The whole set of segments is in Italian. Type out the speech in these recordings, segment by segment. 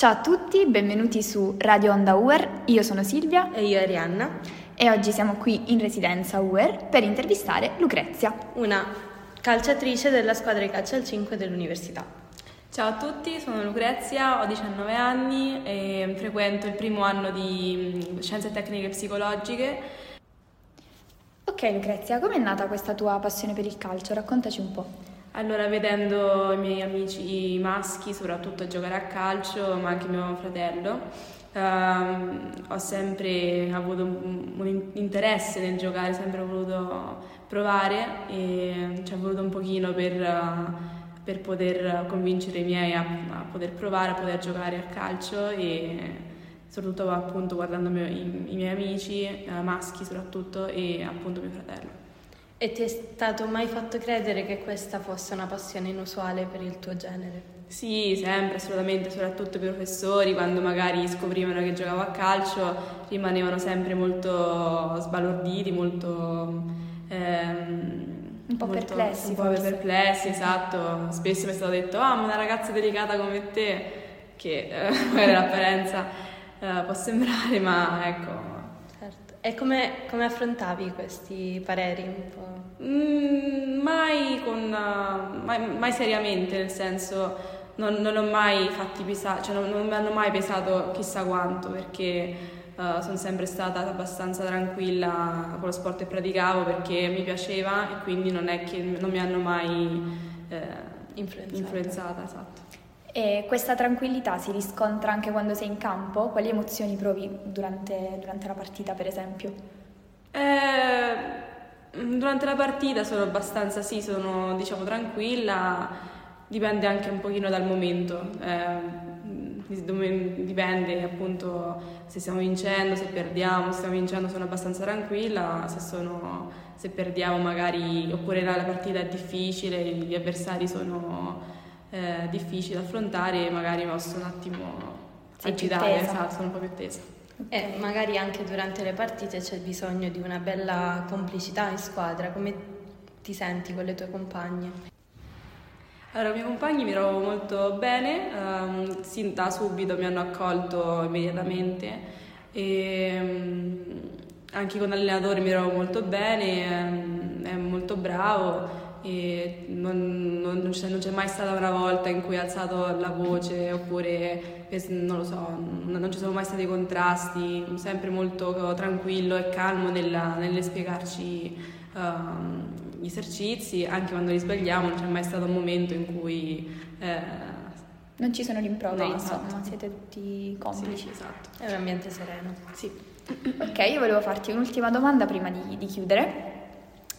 Ciao a tutti, benvenuti su Radio Onda UER, io sono Silvia e io Arianna e oggi siamo qui in residenza UER per intervistare Lucrezia, una calciatrice della squadra di calcio al 5 dell'università. Ciao a tutti, sono Lucrezia, ho 19 anni e frequento il primo anno di mm, Scienze Tecniche Psicologiche. Ok Lucrezia, com'è nata questa tua passione per il calcio? Raccontaci un po'. Allora, vedendo i miei amici maschi, soprattutto giocare a calcio, ma anche mio fratello, ehm, ho sempre avuto un, un, interesse nel giocare, sempre voluto provare e ci ho voluto un pochino per, per poter convincere i miei a, a, poter provare, a poter giocare a calcio e soprattutto appunto guardando i, i miei amici, eh, maschi soprattutto, e appunto mio fratello. E ti è stato mai fatto credere che questa fosse una passione inusuale per il tuo genere? Sì, sempre, assolutamente, soprattutto i professori, quando magari scoprivano che giocavo a calcio, rimanevano sempre molto sbalorditi, molto... Ehm, un po' molto, perplessi. Un po' forse. perplessi, esatto. Spesso mi è stato detto, ah, ma una ragazza delicata come te, che eh, magari l'apparenza eh, può sembrare, ma ecco, e come, come, affrontavi questi pareri un po'? Mm, mai, con, uh, mai, mai, seriamente, nel senso non, non l'ho mai fatti pesare, cioè non, non, mi hanno mai pesato chissà quanto perché uh, sono sempre stata abbastanza tranquilla con lo sport che praticavo perché mi piaceva e quindi non è che non mi hanno mai eh, influenzata. influenzata esatto. E questa tranquillità si riscontra anche quando sei in campo? Quali emozioni provi durante, durante la partita, per esempio? Eh, durante la partita sono abbastanza, sì, sono diciamo tranquilla, dipende anche un pochino dal momento. Eh, dipende appunto se stiamo vincendo, se perdiamo, se stiamo vincendo sono abbastanza tranquilla, se, sono, se perdiamo magari oppure la partita è difficile, gli avversari sono eh, difficili da affrontare magari posso un attimo Sei agitare, esatto, sono un po' più tesa. E magari anche durante le partite c'è bisogno di una bella complicità in squadra, come ti senti con le tue compagne? Allora, i miei compagni mi trovo molto bene, um, sin da subito mi hanno accolto immediatamente e um, anche con l'allenatore mi trovo molto bene, um, è molto bravo e non, non, c'è, non, c'è, mai stata una volta in cui ha alzato la voce oppure non lo so, non ci sono mai stati contrasti, sempre molto tranquillo e calmo nella, nelle spiegarci uh, gli esercizi, anche quando li sbagliamo non c'è mai stato un momento in cui... Eh, non ci sono rimproveri, no, insomma, esatto. siete tutti complici. Sì, esatto. È un ambiente sereno. Sì. Ok, io volevo farti un'ultima domanda prima di, di chiudere.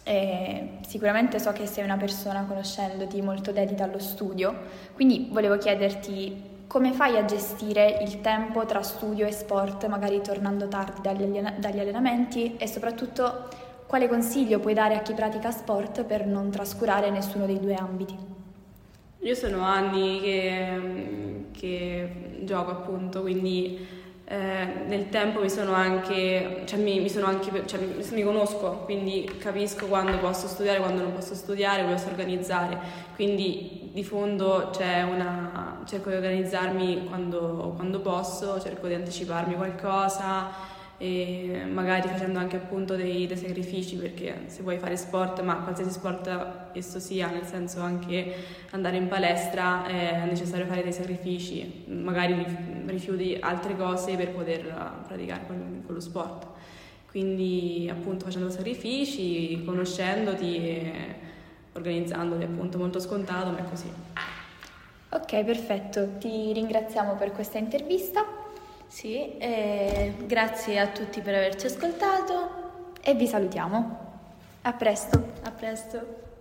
E sicuramente so che sei una persona conoscendoti molto dedita allo studio, quindi volevo chiederti come fai a gestire il tempo tra studio e sport, magari tornando tardi dagli, allena- dagli allenamenti e soprattutto quale consiglio puoi dare a chi pratica sport per non trascurare nessuno dei due ambiti? Io sono anni che, che gioco appunto, quindi eh, nel tempo mi sono anche, cioè mi, mi, sono anche cioè mi, mi, conosco, quindi capisco quando posso studiare, quando non posso studiare, posso organizzare, quindi di fondo una, cerco di organizzarmi quando, quando posso, cerco di anticiparmi qualcosa e magari facendo anche appunto dei, dei, sacrifici perché se vuoi fare sport, ma qualsiasi sport esso sia, nel senso anche andare in palestra è necessario fare dei sacrifici, magari rifiuti altre cose per poter praticare quello sport. Quindi appunto facendo sacrifici, conoscendoti e organizzandoti appunto molto scontato, ma è così. Ok, perfetto, ti ringraziamo per questa intervista. Sì, eh, grazie a tutti per averci ascoltato e vi salutiamo. A presto. A presto.